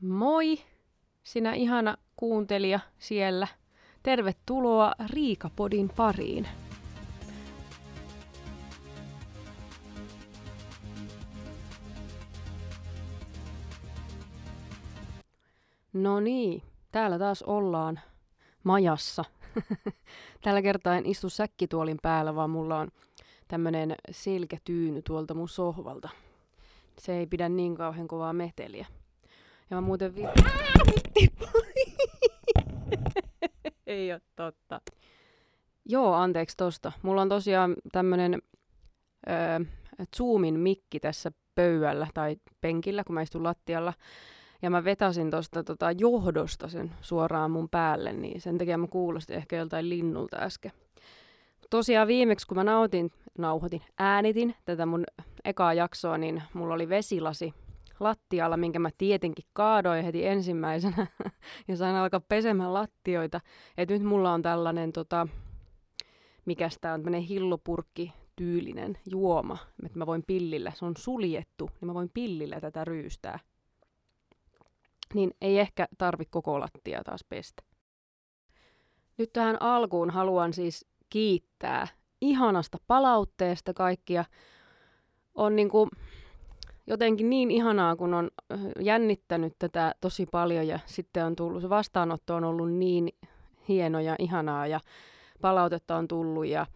Moi, sinä ihana kuuntelija siellä. Tervetuloa Riikapodin pariin. No niin, täällä taas ollaan majassa. Tällä kertaa en istu säkkituolin päällä, vaan mulla on tämmönen selkätyyny tuolta mun sohvalta. Se ei pidä niin kauhean kovaa meteliä. Ja mä muuten vi... ei ole totta. Joo, anteeksi tosta. Mulla on tosiaan tämmönen öö, Zoomin mikki tässä pöydällä tai penkillä, kun mä istun lattialla. Ja mä vetäsin tuosta tota, johdosta sen suoraan mun päälle, niin sen takia mä kuulostin ehkä joltain linnulta äsken. Tosiaan viimeksi, kun mä nautin, nauhoitin, äänitin tätä mun ekaa jaksoa, niin mulla oli vesilasi lattialla, minkä mä tietenkin kaadoin heti ensimmäisenä ja sain alkaa pesemään lattioita. Et nyt mulla on tällainen, tota, mikä tää on, tämmönen hillopurkki tyylinen juoma, että mä voin pillillä, se on suljettu, niin mä voin pillillä tätä ryystää. Niin ei ehkä tarvi koko lattia taas pestä. Nyt tähän alkuun haluan siis kiittää ihanasta palautteesta kaikkia. On niinku, jotenkin niin ihanaa, kun on jännittänyt tätä tosi paljon ja sitten on tullut, se vastaanotto on ollut niin hieno ja ihanaa ja palautetta on tullut ja,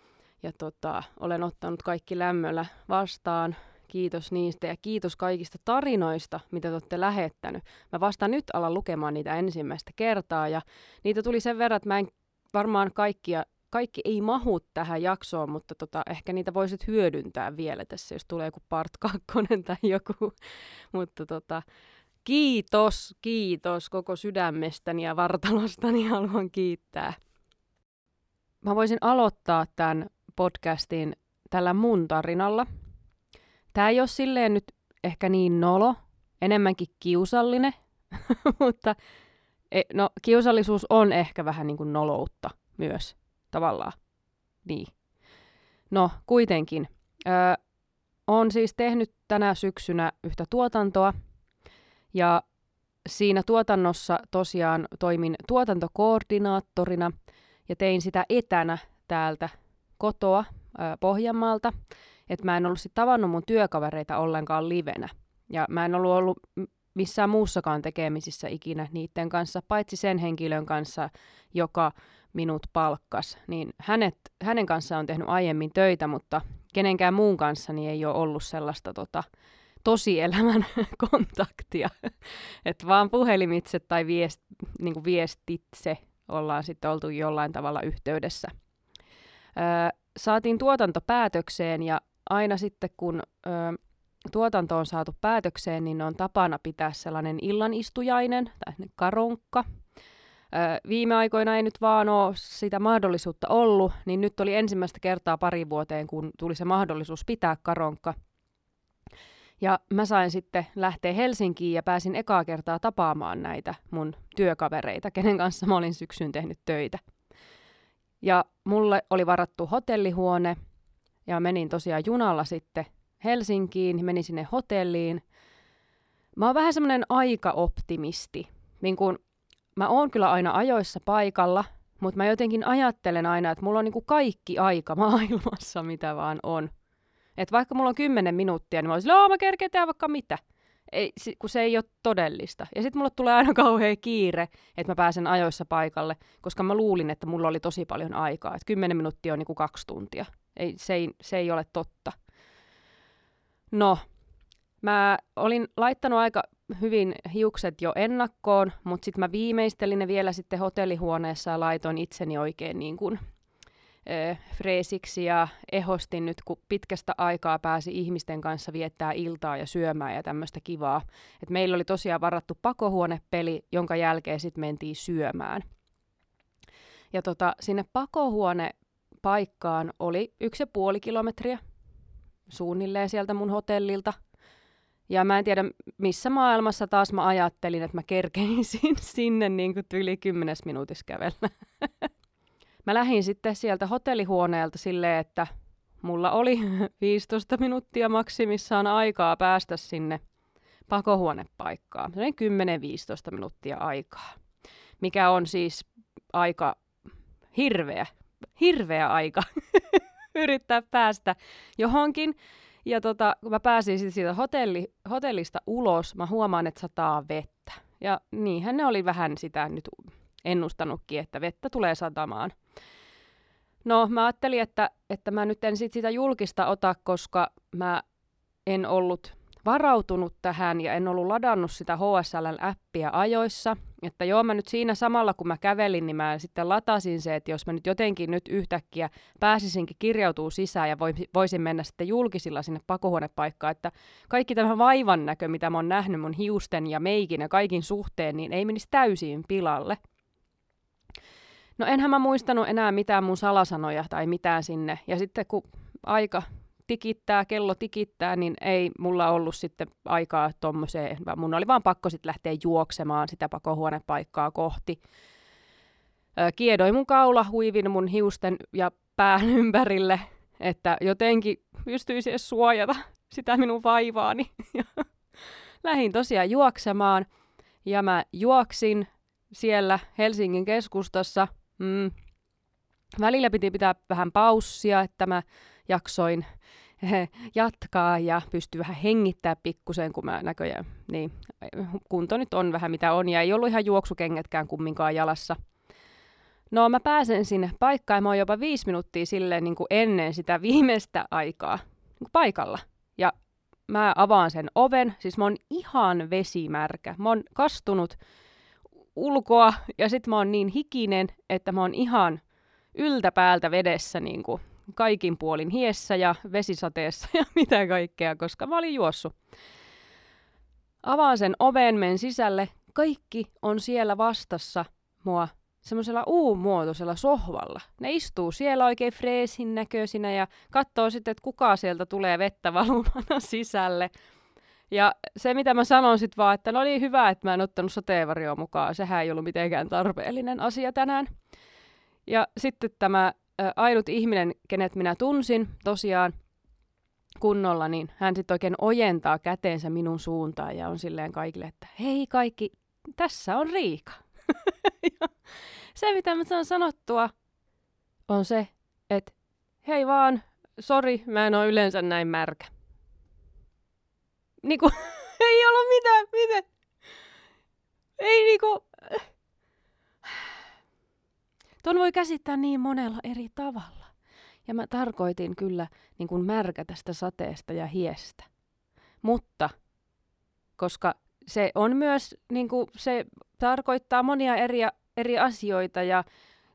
ja tota, olen ottanut kaikki lämmöllä vastaan. Kiitos niistä ja kiitos kaikista tarinoista, mitä te olette lähettänyt. Mä vasta nyt alan lukemaan niitä ensimmäistä kertaa ja niitä tuli sen verran, että mä en varmaan kaikkia kaikki ei mahu tähän jaksoon, mutta tota, ehkä niitä voisit hyödyntää vielä tässä, jos tulee joku part kakkonen tai joku. mutta tota, kiitos, kiitos koko sydämestäni ja vartalostani haluan kiittää. Mä voisin aloittaa tämän podcastin tällä mun tarinalla. Tämä ei ole silleen nyt ehkä niin nolo, enemmänkin kiusallinen, mutta e, no, kiusallisuus on ehkä vähän niin kuin noloutta myös tavallaan. Niin. No, kuitenkin. Öö, on siis tehnyt tänä syksynä yhtä tuotantoa, ja siinä tuotannossa tosiaan toimin tuotantokoordinaattorina, ja tein sitä etänä täältä kotoa öö, Pohjanmaalta, että mä en ollut sit tavannut mun työkavereita ollenkaan livenä. Ja mä en ollut ollut missään muussakaan tekemisissä ikinä niiden kanssa, paitsi sen henkilön kanssa, joka minut palkkas, niin hänet, hänen kanssaan on tehnyt aiemmin töitä, mutta kenenkään muun kanssa niin ei ole ollut sellaista tota, tosielämän kontaktia. että vaan puhelimitse tai viest, niin viestitse ollaan sitten oltu jollain tavalla yhteydessä. Öö, saatiin tuotanto päätökseen ja aina sitten kun öö, tuotanto on saatu päätökseen, niin on tapana pitää sellainen illanistujainen tai karonkka – viime aikoina ei nyt vaan ole sitä mahdollisuutta ollut, niin nyt oli ensimmäistä kertaa pari vuoteen, kun tuli se mahdollisuus pitää karonkka. Ja mä sain sitten lähteä Helsinkiin ja pääsin ekaa kertaa tapaamaan näitä mun työkavereita, kenen kanssa mä olin syksyn tehnyt töitä. Ja mulle oli varattu hotellihuone ja menin tosiaan junalla sitten Helsinkiin, menin sinne hotelliin. Mä oon vähän semmoinen aikaoptimisti. Niin kun mä oon kyllä aina ajoissa paikalla, mutta mä jotenkin ajattelen aina, että mulla on niinku kaikki aika maailmassa, mitä vaan on. Et vaikka mulla on kymmenen minuuttia, niin mä olisin, mä kerkeen tehdä vaikka mitä. Ei, kun se ei ole todellista. Ja sitten mulle tulee aina kauhean kiire, että mä pääsen ajoissa paikalle, koska mä luulin, että mulla oli tosi paljon aikaa. Että kymmenen minuuttia on niinku kaksi tuntia. Ei, se, ei, se ei ole totta. No, mä olin laittanut aika hyvin hiukset jo ennakkoon, mutta sitten mä viimeistelin ne vielä sitten hotellihuoneessa ja laitoin itseni oikein niin kuin, freesiksi ja ehostin nyt, kun pitkästä aikaa pääsi ihmisten kanssa viettää iltaa ja syömään ja tämmöistä kivaa. Et meillä oli tosiaan varattu pakohuonepeli, jonka jälkeen sitten mentiin syömään. Ja tota, sinne pakohuone paikkaan oli yksi ja puoli kilometriä suunnilleen sieltä mun hotellilta – ja mä en tiedä, missä maailmassa taas mä ajattelin, että mä kerkeisin sinne niin kuin yli kymmenes minuutissa kävellä. mä lähdin sitten sieltä hotellihuoneelta silleen, että mulla oli 15 minuuttia maksimissaan aikaa päästä sinne pakohuonepaikkaa. Se 10-15 minuuttia aikaa, mikä on siis aika hirveä, hirveä aika yrittää päästä johonkin. Ja tota, kun mä pääsin sit siitä hotelli, hotellista ulos, mä huomaan, että sataa vettä. Ja niinhän ne oli vähän sitä nyt ennustanutkin, että vettä tulee satamaan. No mä ajattelin, että, että mä nyt en sit sitä julkista ota, koska mä en ollut varautunut tähän ja en ollut ladannut sitä HSL-appia ajoissa. Että joo, mä nyt siinä samalla kun mä kävelin, niin mä sitten latasin se, että jos mä nyt jotenkin nyt yhtäkkiä pääsisinkin kirjautuu sisään ja voisin mennä sitten julkisilla sinne pakohuonepaikkaan, että kaikki tämä vaivan näkö, mitä mä oon nähnyt mun hiusten ja meikin ja kaikin suhteen, niin ei menisi täysin pilalle. No enhän mä muistanut enää mitään mun salasanoja tai mitään sinne. Ja sitten kun aika tikittää, kello tikittää, niin ei mulla ollut sitten aikaa tommoseen. Mun oli vaan pakko sitten lähteä juoksemaan sitä pakohuonepaikkaa kohti. Kiedoin mun kaula, huivin mun hiusten ja pään ympärille, että jotenkin pystyisi edes suojata sitä minun vaivaani. Lähin tosiaan juoksemaan ja mä juoksin siellä Helsingin keskustassa. Mm. Välillä piti pitää vähän paussia, että mä jaksoin jatkaa ja pystyy vähän hengittää pikkusen, kun mä näköjään, niin kunto nyt on vähän mitä on, ja ei ollut ihan juoksukengätkään kumminkaan jalassa. No mä pääsen sinne paikkaan, ja mä oon jopa viisi minuuttia silleen niin kuin ennen sitä viimeistä aikaa niin kuin paikalla. Ja mä avaan sen oven, siis mä oon ihan vesimärkä. Mä oon kastunut ulkoa, ja sit mä oon niin hikinen, että mä oon ihan yltäpäältä vedessä niin kuin kaikin puolin hiessä ja vesisateessa ja mitä kaikkea, koska mä olin juossut. Avaan sen oven, men sisälle. Kaikki on siellä vastassa mua semmoisella U-muotoisella sohvalla. Ne istuu siellä oikein freesin näköisinä ja katsoo sitten, että kuka sieltä tulee vettä valumana sisälle. Ja se, mitä mä sanon sitten vaan, että no oli hyvä, että mä en ottanut sateenvarjoa mukaan. Sehän ei ollut mitenkään tarpeellinen asia tänään. Ja sitten tämä ainut ihminen, kenet minä tunsin tosiaan kunnolla, niin hän sitten oikein ojentaa käteensä minun suuntaan ja on silleen kaikille, että hei kaikki, tässä on Riika. se, mitä mä saan sanottua, on se, että hei vaan, sori, mä en ole yleensä näin märkä. Niinku, ei ollut mitään, miten? Ei niinku, Tuon voi käsittää niin monella eri tavalla. Ja mä tarkoitin kyllä niin kuin märkä tästä sateesta ja hiestä. Mutta, koska se on myös, niin kuin, se tarkoittaa monia eri, eri asioita ja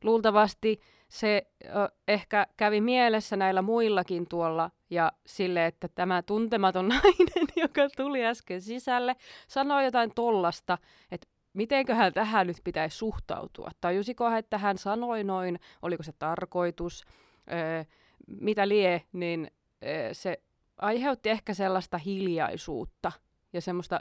luultavasti se ö, ehkä kävi mielessä näillä muillakin tuolla ja sille, että tämä tuntematon nainen, joka tuli äsken sisälle, sanoi jotain tollasta, että mitenköhän tähän nyt pitäisi suhtautua? Tajusiko että hän sanoi noin, oliko se tarkoitus, öö, mitä lie, niin öö, se aiheutti ehkä sellaista hiljaisuutta ja semmoista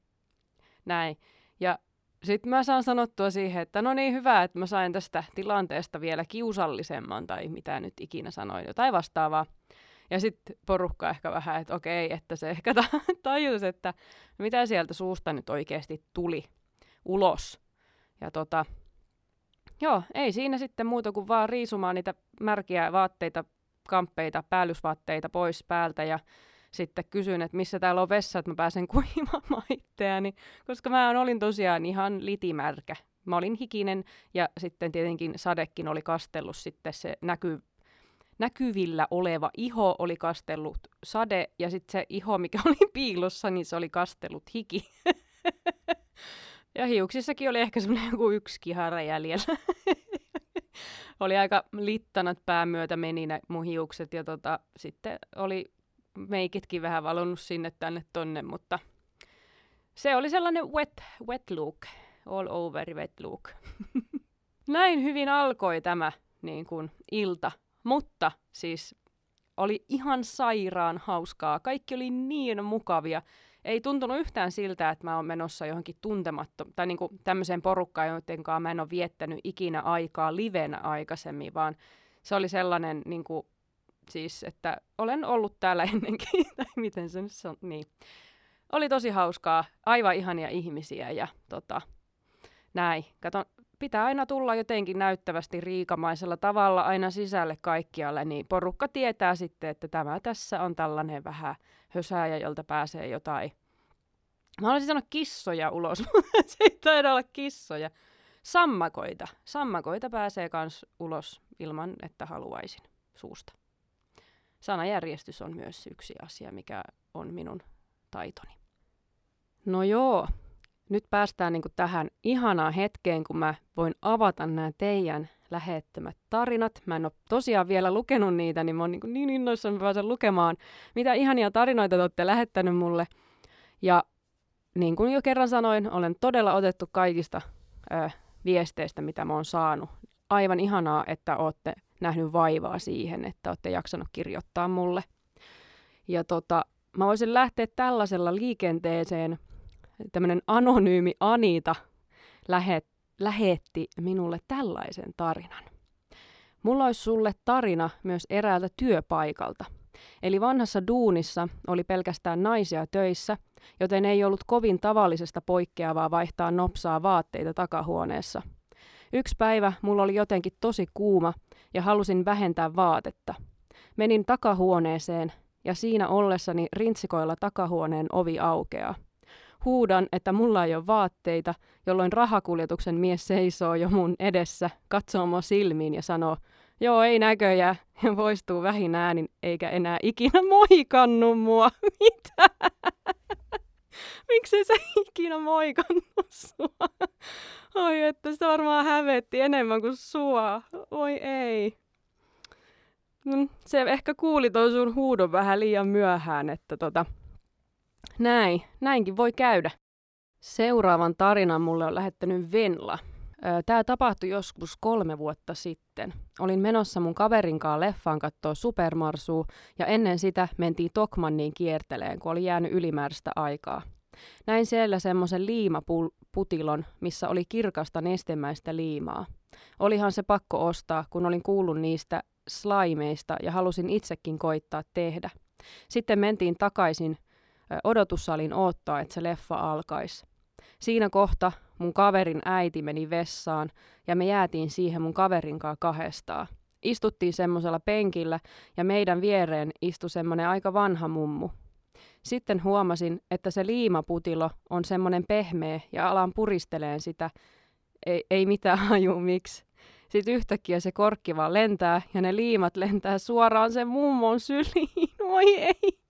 näin. Ja sitten mä saan sanottua siihen, että no niin hyvä, että mä sain tästä tilanteesta vielä kiusallisemman tai mitä nyt ikinä sanoin, jotain vastaavaa. Ja sitten porukka ehkä vähän, että okei, että se ehkä tajusi, että mitä sieltä suusta nyt oikeasti tuli ulos. Ja tota, joo, ei siinä sitten muuta kuin vaan riisumaan niitä märkiä vaatteita, kamppeita, päällysvaatteita pois päältä ja sitten kysyin, että missä täällä on vessa, että mä pääsen kuivamaan itseäni, koska mä olin tosiaan ihan litimärkä. Mä olin hikinen ja sitten tietenkin sadekin oli kastellut sitten se näky, näkyvillä oleva iho oli kastellut sade ja sitten se iho, mikä oli piilossa, niin se oli kastellut hiki. Ja hiuksissakin oli ehkä semmoinen joku yksi kihara jäljellä. oli aika littanat pään myötä meni ne mun hiukset ja tota, sitten oli meikitkin vähän valonnut sinne tänne tonne, mutta se oli sellainen wet, wet look, all over wet look. Näin hyvin alkoi tämä niin kuin, ilta, mutta siis oli ihan sairaan hauskaa. Kaikki oli niin mukavia ei tuntunut yhtään siltä, että mä oon menossa johonkin tuntematto tai niinku tämmöiseen porukkaan, jotenkaan mä en ole viettänyt ikinä aikaa livenä aikaisemmin, vaan se oli sellainen niinku, siis, että olen ollut täällä ennenkin, tai miten se nyt on, niin. oli tosi hauskaa, aivan ihania ihmisiä ja tota, näin. Kato, pitää aina tulla jotenkin näyttävästi riikamaisella tavalla aina sisälle kaikkialle, niin porukka tietää sitten, että tämä tässä on tällainen vähän hösääjä, jolta pääsee jotain. Mä haluaisin sanoa kissoja ulos, mutta se ei taida olla kissoja. Sammakoita. Sammakoita pääsee kans ulos ilman, että haluaisin suusta. Sanajärjestys on myös yksi asia, mikä on minun taitoni. No joo, nyt päästään niin tähän ihanaan hetkeen, kun mä voin avata nämä teidän lähettämät tarinat. Mä en ole tosiaan vielä lukenut niitä, niin mä oon niin, niin innoissani pääsen lukemaan, mitä ihania tarinoita te olette lähettänyt mulle. Ja niin kuin jo kerran sanoin, olen todella otettu kaikista ö, viesteistä, mitä mä oon saanut. Aivan ihanaa, että olette nähnyt vaivaa siihen, että olette jaksanut kirjoittaa mulle. Ja tota, mä voisin lähteä tällaisella liikenteeseen. Tämmöinen anonyymi Anita lähet, lähetti minulle tällaisen tarinan. Mulla olisi sulle tarina myös eräältä työpaikalta. Eli vanhassa duunissa oli pelkästään naisia töissä, joten ei ollut kovin tavallisesta poikkeavaa vaihtaa nopsaa vaatteita takahuoneessa. Yksi päivä mulla oli jotenkin tosi kuuma ja halusin vähentää vaatetta. Menin takahuoneeseen ja siinä ollessani rintsikoilla takahuoneen ovi aukeaa. Huudan, että mulla ei ole vaatteita, jolloin rahakuljetuksen mies seisoo jo mun edessä, katsoo mua silmiin ja sanoo, joo ei näköjään, ja poistuu vähin äänin, eikä enää ikinä moikannu mua. Mitä? Miksi se ikinä moikannut sua? Oi, että sitä varmaan hävetti enemmän kuin sua. Oi ei. Mm, se ehkä kuuli tuon sun huudon vähän liian myöhään, että tota, näin, näinkin voi käydä. Seuraavan tarinan mulle on lähettänyt Venla. Tämä tapahtui joskus kolme vuotta sitten. Olin menossa mun kaverin kanssa leffaan katsoa Supermarsua ja ennen sitä mentiin Tokmanniin kierteleen, kun oli jäänyt ylimääräistä aikaa. Näin siellä semmoisen liimaputilon, missä oli kirkasta nestemäistä liimaa. Olihan se pakko ostaa, kun olin kuullut niistä slaimeista ja halusin itsekin koittaa tehdä. Sitten mentiin takaisin odotussalin odottaa, että se leffa alkaisi. Siinä kohta mun kaverin äiti meni vessaan ja me jäätiin siihen mun kaverin kanssa kahdestaan. Istuttiin semmoisella penkillä ja meidän viereen istui semmoinen aika vanha mummu. Sitten huomasin, että se liimaputilo on semmoinen pehmeä ja alan puristeleen sitä. Ei, ei mitään haju miksi. Sitten yhtäkkiä se korkki vaan lentää ja ne liimat lentää suoraan sen mummon syliin. Voi ei.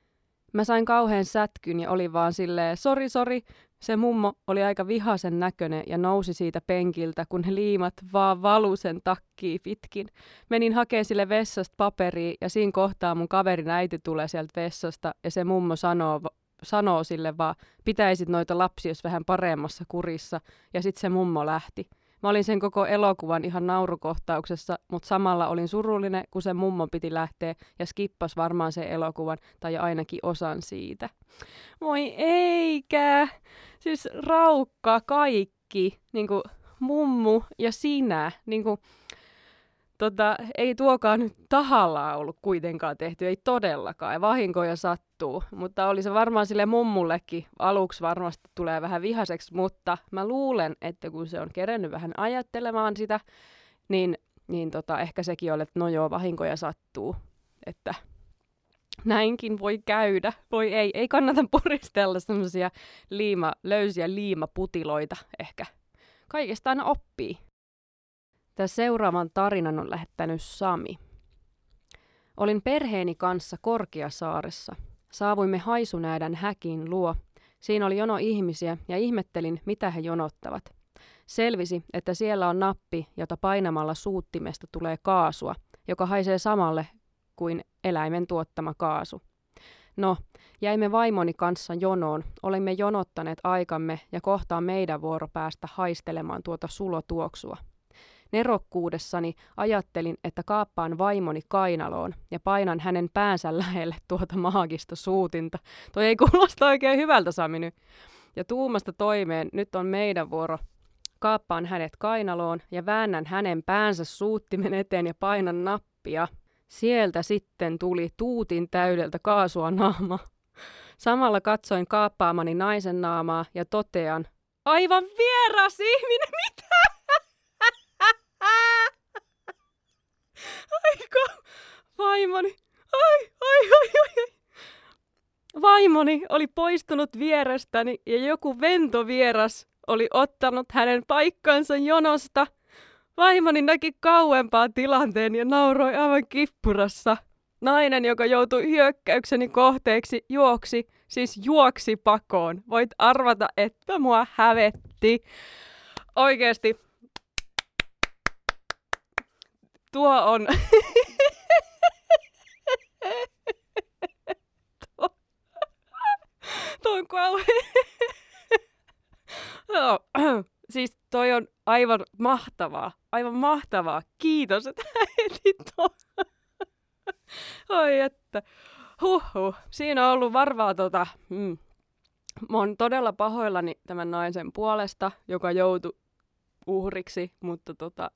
Mä sain kauhean sätkyn ja oli vaan silleen, sori sori. Se mummo oli aika vihasen näköinen ja nousi siitä penkiltä, kun ne liimat vaan valu sen takkiin pitkin. Menin hakee sille vessasta paperia ja siinä kohtaa mun kaverin äiti tulee sieltä vessasta ja se mummo sanoo, sanoo sille vaan, pitäisit noita lapsia jos vähän paremmassa kurissa. Ja sitten se mummo lähti. Mä olin sen koko elokuvan ihan naurukohtauksessa, mutta samalla olin surullinen, kun se mummo piti lähteä ja skippas varmaan sen elokuvan tai ainakin osan siitä. Voi eikä! Siis raukka kaikki, niinku mummu ja sinä, niinku, tota, ei tuokaan nyt tahallaan ollut kuitenkaan tehty, ei todellakaan, ja vahinkoja sattuu. Mutta oli se varmaan sille mummullekin aluksi varmasti tulee vähän vihaseksi, mutta mä luulen, että kun se on kerennyt vähän ajattelemaan sitä, niin, niin tota, ehkä sekin oli, että no joo, vahinkoja sattuu. Että näinkin voi käydä. Voi ei, ei kannata puristella semmoisia liima, löysiä liimaputiloita ehkä. Kaikesta aina oppii. Tämä seuraavan tarinan on lähettänyt Sami. Olin perheeni kanssa Korkeasaaressa. Saavuimme haisunäädän häkin luo. Siinä oli jono ihmisiä ja ihmettelin, mitä he jonottavat. Selvisi, että siellä on nappi, jota painamalla suuttimesta tulee kaasua, joka haisee samalle kuin eläimen tuottama kaasu. No, jäimme vaimoni kanssa jonoon. Olimme jonottaneet aikamme ja kohtaan meidän vuoro päästä haistelemaan tuota sulotuoksua. Nerokkuudessani ajattelin, että kaappaan vaimoni kainaloon ja painan hänen päänsä lähelle tuota maagista suutinta. Toi ei kuulosta oikein hyvältä, Sami nyt. Ja tuumasta toimeen, nyt on meidän vuoro. Kaappaan hänet kainaloon ja väännän hänen päänsä suuttimen eteen ja painan nappia. Sieltä sitten tuli tuutin täydeltä kaasua naama. Samalla katsoin kaappaamani naisen naamaa ja totean, aivan vieras ihminen, mitä? Aiko, vaimoni, ai, ai, ai, ai, ai. Vaimoni oli poistunut vierestäni ja joku ventovieras oli ottanut hänen paikkansa jonosta. Vaimoni näki kauempaa tilanteen ja nauroi aivan kippurassa. Nainen, joka joutui hyökkäykseni kohteeksi, juoksi, siis juoksi pakoon. Voit arvata, että mua hävetti. Oikeesti. Tuo on... tuo... tuo on kauhean... siis toi on aivan mahtavaa. Aivan mahtavaa. Kiitos, että etit. Oi että. Huhhuh. Siinä on ollut varmaa tota... Mm. Mä oon todella pahoillani tämän naisen puolesta, joka joutui uhriksi, mutta tota,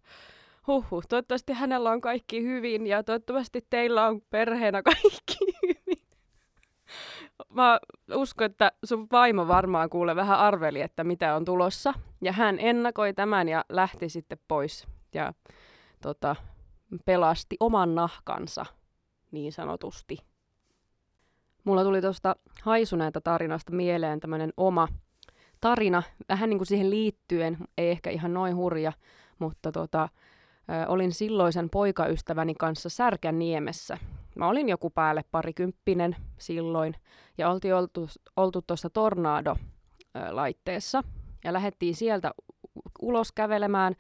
huhhuh, toivottavasti hänellä on kaikki hyvin ja toivottavasti teillä on perheenä kaikki hyvin. Mä uskon, että sun vaimo varmaan kuule vähän arveli, että mitä on tulossa. Ja hän ennakoi tämän ja lähti sitten pois ja tota, pelasti oman nahkansa niin sanotusti. Mulla tuli tuosta haisuneeta tarinasta mieleen tämmöinen oma tarina, vähän niin kuin siihen liittyen, ei ehkä ihan noin hurja, mutta tota, ö, olin silloisen poikaystäväni kanssa Särkänniemessä. Mä olin joku päälle parikymppinen silloin ja oltiin oltu, oltu tuossa Tornado-laitteessa ja lähdettiin sieltä ulos kävelemään.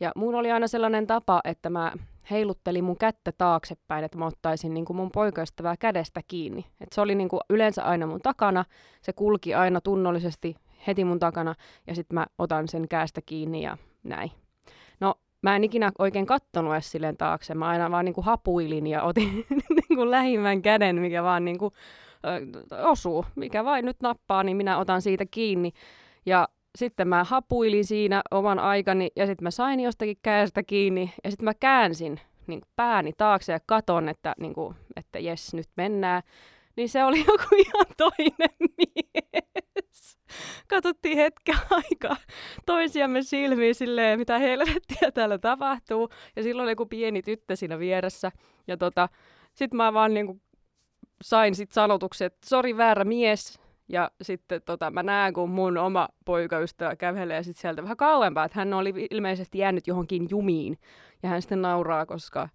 Ja mulla oli aina sellainen tapa, että mä heilutteli mun kättä taaksepäin, että mä ottaisin niin kuin mun poikaystävää kädestä kiinni. Et se oli niin kuin yleensä aina mun takana, se kulki aina tunnollisesti heti mun takana, ja sitten mä otan sen käästä kiinni ja näin. Mä en ikinä oikein kattonut edes silleen taakse, mä aina vaan niin kuin hapuilin ja otin niin kuin lähimmän käden, mikä vaan niin kuin, ö, osuu, mikä vain nyt nappaa, niin minä otan siitä kiinni. Ja sitten mä hapuilin siinä oman aikani ja sitten mä sain jostakin käestä kiinni ja sitten mä käänsin niin kuin pääni taakse ja katon, että, niin kuin, että jes, nyt mennään. Niin se oli joku ihan toinen mies. Katsottiin hetken aikaa toisiamme silmiin silleen, mitä helvettiä täällä tapahtuu. Ja silloin oli joku pieni tyttö siinä vieressä. Ja tota, sitten mä vaan niin kuin sain sit sanotuksen, että sori väärä mies, ja sitten tota, mä näen, kun mun oma poikaystävä kävelee sit sieltä vähän kauempaa, että hän oli ilmeisesti jäänyt johonkin jumiin. Ja hän sitten nauraa, koska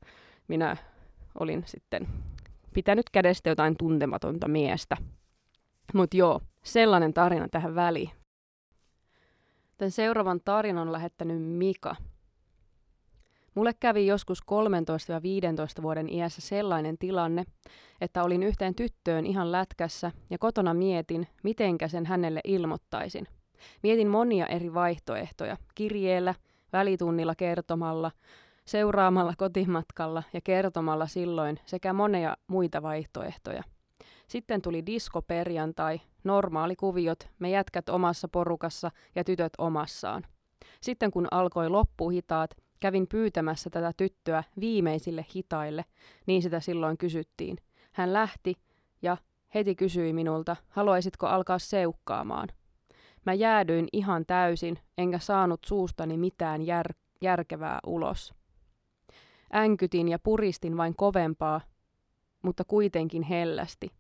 minä olin sitten pitänyt kädestä jotain tuntematonta miestä. Mutta joo, sellainen tarina tähän väliin. Tämän seuraavan tarinan on lähettänyt Mika. Mulle kävi joskus 13-15 vuoden iässä sellainen tilanne, että olin yhteen tyttöön ihan lätkässä ja kotona mietin, mitenkä sen hänelle ilmoittaisin. Mietin monia eri vaihtoehtoja, kirjeellä, välitunnilla kertomalla, seuraamalla kotimatkalla ja kertomalla silloin sekä monia muita vaihtoehtoja. Sitten tuli diskoperjantai, normaali kuviot, me jätkät omassa porukassa ja tytöt omassaan. Sitten kun alkoi loppuhitaat, Kävin pyytämässä tätä tyttöä viimeisille hitaille, niin sitä silloin kysyttiin. Hän lähti ja heti kysyi minulta, haluaisitko alkaa seukkaamaan. Mä jäädyin ihan täysin, enkä saanut suustani mitään jär- järkevää ulos. Änkytin ja puristin vain kovempaa, mutta kuitenkin hellästi.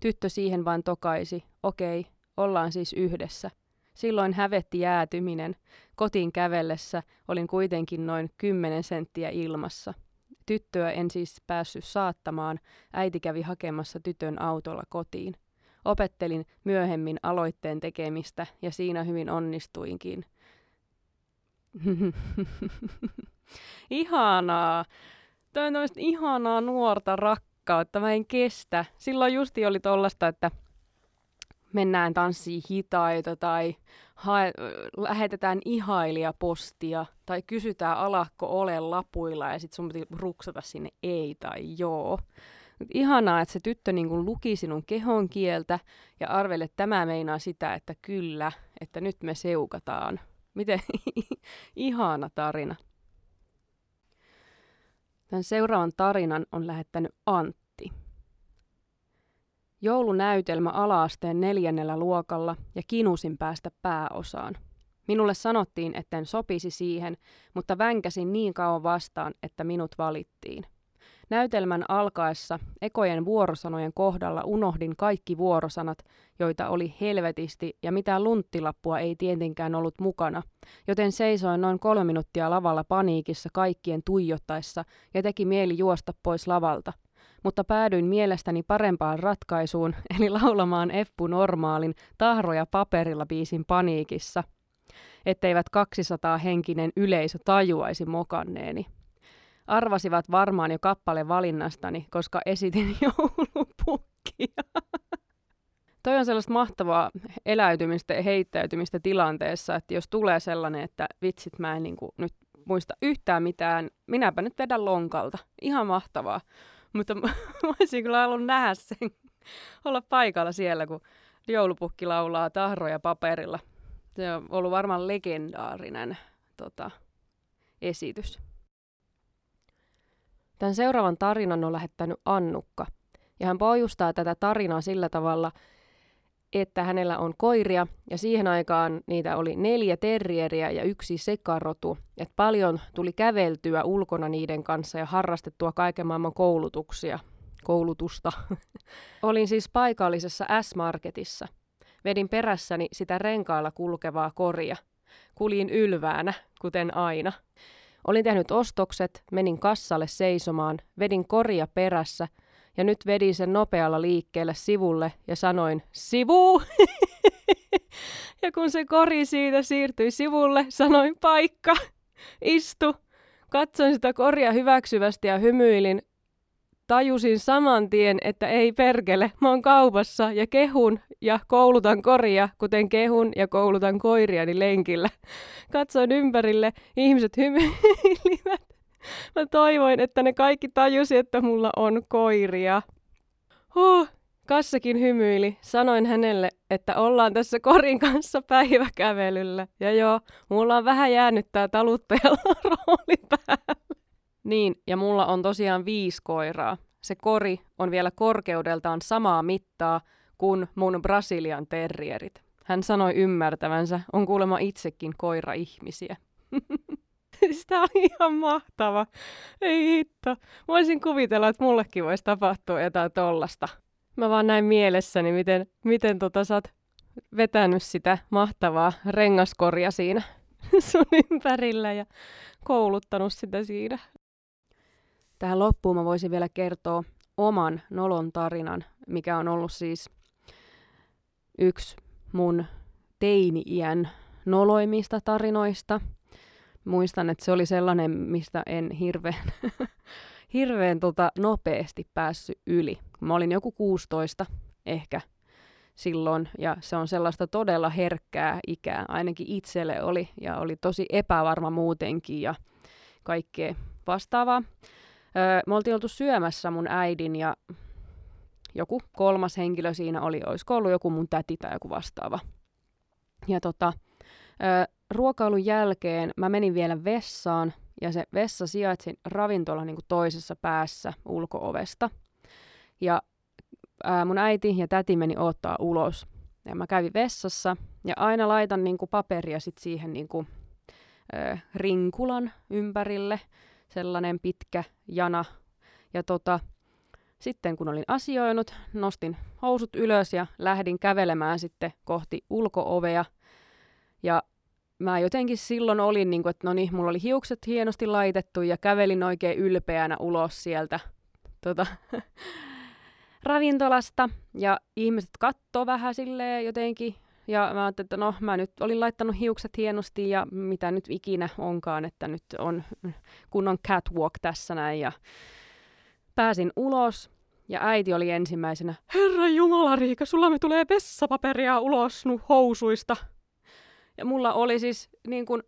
Tyttö siihen vain tokaisi, okei, ollaan siis yhdessä – Silloin hävetti jäätyminen. Kotiin kävellessä olin kuitenkin noin 10 senttiä ilmassa. Tyttöä en siis päässyt saattamaan, äiti kävi hakemassa tytön autolla kotiin. Opettelin myöhemmin aloitteen tekemistä ja siinä hyvin onnistuinkin. ihanaa! Toi on ihanaa nuorta rakkautta, mä en kestä. Silloin justi oli tollasta, että mennään tanssiin hitaita tai hae, lähetetään ihailijapostia tai kysytään alakko ole lapuilla ja sitten sun piti ruksata sinne ei tai joo. Ihanaa, että se tyttö niin luki sinun kehon kieltä ja arveli, että tämä meinaa sitä, että kyllä, että nyt me seukataan. Miten ihana tarina. Tämän seuraavan tarinan on lähettänyt Antti. Joulunäytelmä alaasteen neljännellä luokalla ja kinusin päästä pääosaan. Minulle sanottiin, etten sopisi siihen, mutta vänkäsin niin kauan vastaan, että minut valittiin. Näytelmän alkaessa ekojen vuorosanojen kohdalla unohdin kaikki vuorosanat, joita oli helvetisti ja mitään lunttilappua ei tietenkään ollut mukana, joten seisoin noin kolme minuuttia lavalla paniikissa kaikkien tuijottaessa ja teki mieli juosta pois lavalta. Mutta päädyin mielestäni parempaan ratkaisuun, eli laulamaan Eppu Normaalin tahroja paperilla biisin paniikissa, etteivät 200 henkinen yleisö tajuaisi mokanneeni arvasivat varmaan jo kappale valinnastani, koska esitin joulupukkia. Toi on sellaista mahtavaa eläytymistä ja heittäytymistä tilanteessa, että jos tulee sellainen, että vitsit mä en niin kuin nyt muista yhtään mitään, minäpä nyt vedän lonkalta. Ihan mahtavaa. Mutta mä olisin kyllä halunnut nähdä sen, olla paikalla siellä, kun joulupukki laulaa tahroja paperilla. Se on ollut varmaan legendaarinen tota, esitys. Tämän seuraavan tarinan on lähettänyt Annukka. Ja hän pohjustaa tätä tarinaa sillä tavalla, että hänellä on koiria ja siihen aikaan niitä oli neljä terrieriä ja yksi sekarotu. Et paljon tuli käveltyä ulkona niiden kanssa ja harrastettua kaiken maailman koulutuksia, koulutusta. Olin siis paikallisessa S-Marketissa. Vedin perässäni sitä renkaalla kulkevaa koria. Kuljin ylväänä, kuten aina. Olin tehnyt ostokset, menin kassalle seisomaan, vedin koria perässä ja nyt vedin sen nopealla liikkeellä sivulle ja sanoin, sivu! ja kun se kori siitä siirtyi sivulle, sanoin paikka, istu. Katsoin sitä koria hyväksyvästi ja hymyilin, tajusin saman tien, että ei perkele, mä oon kaupassa ja kehun ja koulutan koria, kuten kehun ja koulutan koiriani lenkillä. Katsoin ympärille, ihmiset hymyilivät. Mä toivoin, että ne kaikki tajusi, että mulla on koiria. Huh, Kassakin hymyili. Sanoin hänelle, että ollaan tässä korin kanssa päiväkävelyllä. Ja joo, mulla on vähän jäänyt tää taluttajalla rooli päällä. Niin, ja mulla on tosiaan viisi koiraa. Se kori on vielä korkeudeltaan samaa mittaa kuin mun Brasilian terrierit. Hän sanoi ymmärtävänsä, on kuulemma itsekin koira-ihmisiä. Sitä oli ihan mahtava. Ei hitto. Voisin kuvitella, että mullekin voisi tapahtua jotain tollasta. Mä vaan näin mielessäni, miten, miten tota sä oot vetänyt sitä mahtavaa rengaskoria siinä sun ympärillä ja kouluttanut sitä siinä. Tähän loppuun mä voisin vielä kertoa oman nolon tarinan, mikä on ollut siis yksi mun teini-iän noloimista tarinoista. Muistan, että se oli sellainen, mistä en hirveän, hirveän tota nopeasti päässyt yli. Mä olin joku 16 ehkä silloin, ja se on sellaista todella herkkää ikää, ainakin itselle oli, ja oli tosi epävarma muutenkin, ja kaikkea vastaavaa. Öö, me oltiin oltu syömässä mun äidin ja joku kolmas henkilö siinä oli, olisiko ollut joku mun täti tai joku vastaava. Ja tota, öö, ruokailun jälkeen mä menin vielä vessaan ja se vessa sijaitsi ravintolan niin toisessa päässä ulkoovesta. Ja ää, mun äiti ja täti meni ottaa ulos. Ja mä kävin vessassa ja aina laitan niin kuin paperia sit siihen niin kuin, ö, rinkulan ympärille sellainen pitkä jana. Ja tota, sitten kun olin asioinut, nostin housut ylös ja lähdin kävelemään sitten kohti ulkoovea. Ja mä jotenkin silloin olin, niin kuin, että no niin, mulla oli hiukset hienosti laitettu ja kävelin oikein ylpeänä ulos sieltä tota, ravintolasta. Ja ihmiset kattoo vähän silleen jotenkin ja mä ajattelin, että no mä nyt olin laittanut hiukset hienosti ja mitä nyt ikinä onkaan, että nyt on kunnon catwalk tässä näin. Ja pääsin ulos ja äiti oli ensimmäisenä, Herra Jumala Riika, sulla me tulee vessapaperia ulos nu housuista. Ja mulla oli siis niin kuin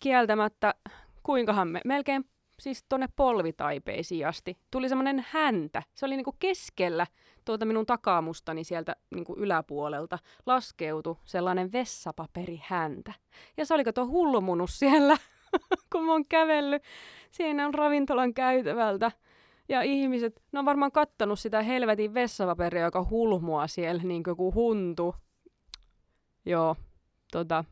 kieltämättä, kuinkahan me, melkein siis tonne polvitaipeisiin asti. Tuli semmoinen häntä. Se oli niinku keskellä tuolta minun takaamustani sieltä niinku yläpuolelta laskeutu sellainen vessapaperihäntä. Ja se oli kato hullumunut siellä, kun mä oon kävellyt. Siinä on ravintolan käytävältä. Ja ihmiset, ne on varmaan kattanut sitä helvetin vessapaperia, joka hulmua siellä niin kuin huntu. Joo, tota,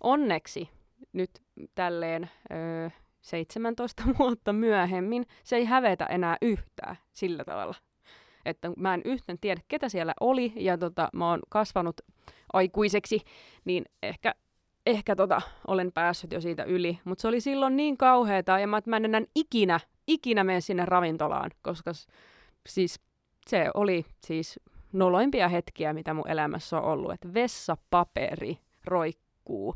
onneksi nyt tälleen öö, 17 vuotta myöhemmin se ei hävetä enää yhtään sillä tavalla. Että mä en yhtään tiedä, ketä siellä oli, ja tota, mä oon kasvanut aikuiseksi, niin ehkä, ehkä tota, olen päässyt jo siitä yli. Mutta se oli silloin niin kauheeta, ja mä, että mä en enää ikinä, ikinä mene sinne ravintolaan, koska siis se oli siis noloimpia hetkiä, mitä mun elämässä on ollut. Että vessapaperi roikkuu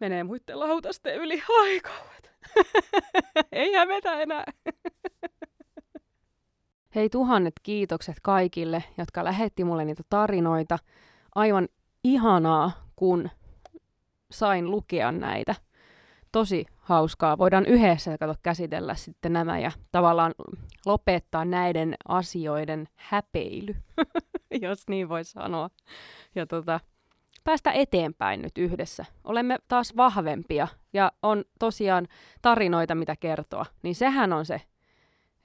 menee muiden lautasten yli. Ai Ei hävetä enää. Hei tuhannet kiitokset kaikille, jotka lähetti mulle niitä tarinoita. Aivan ihanaa, kun sain lukea näitä. Tosi hauskaa. Voidaan yhdessä kato, käsitellä sitten nämä ja tavallaan lopettaa näiden asioiden häpeily, jos niin voi sanoa. Ja tota, päästä eteenpäin nyt yhdessä. Olemme taas vahvempia ja on tosiaan tarinoita, mitä kertoa. Niin sehän on se,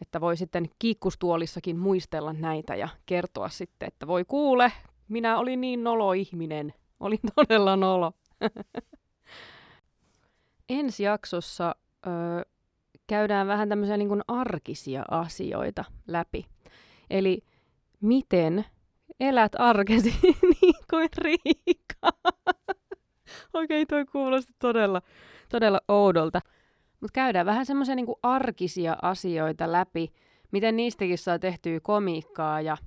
että voi sitten kiikkustuolissakin muistella näitä ja kertoa sitten, että voi kuule, minä olin niin nolo ihminen. Olin todella nolo. Ensi jaksossa öö, käydään vähän tämmöisiä niin kuin arkisia asioita läpi. Eli miten elät arkesi niin kuin Riika. Okei, toi kuulosti todella, todella oudolta. Mutta käydään vähän semmoisia niinku arkisia asioita läpi, miten niistäkin saa tehtyä komiikkaa ja,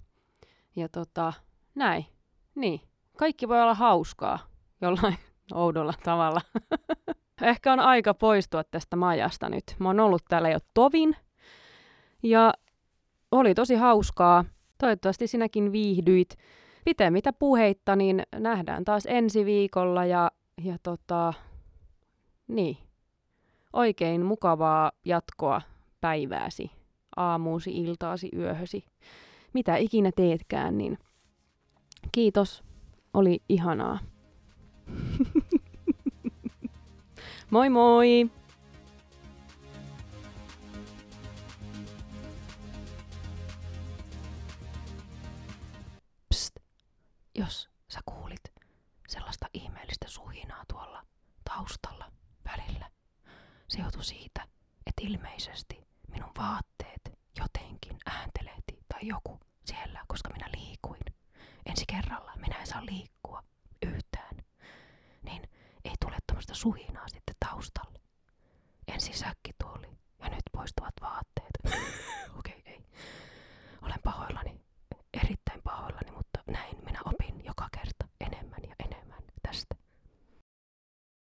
ja tota, näin. Niin, kaikki voi olla hauskaa jollain oudolla tavalla. Ehkä on aika poistua tästä majasta nyt. Mä oon ollut täällä jo tovin ja oli tosi hauskaa. Toivottavasti sinäkin viihdyit. Pitemmittä puheitta, niin nähdään taas ensi viikolla ja, ja tota, niin, oikein mukavaa jatkoa päivääsi, aamuusi, iltaasi, yöhösi, mitä ikinä teetkään, niin kiitos, oli ihanaa. moi moi! jos sä kuulit sellaista ihmeellistä suhinaa tuolla taustalla välillä, se johtui siitä, että ilmeisesti minun vaatteet jotenkin ääntelehti tai joku siellä, koska minä liikuin. Ensi kerralla minä en saa liikkua yhtään, niin ei tule tämmöistä suhinaa sitten taustalle. säkki tuli ja nyt poistuvat vaatteet. Okei, okay, ei. Olen pahoillani, erittäin pahoillani, mutta näin minä opin joka kerta enemmän ja enemmän tästä.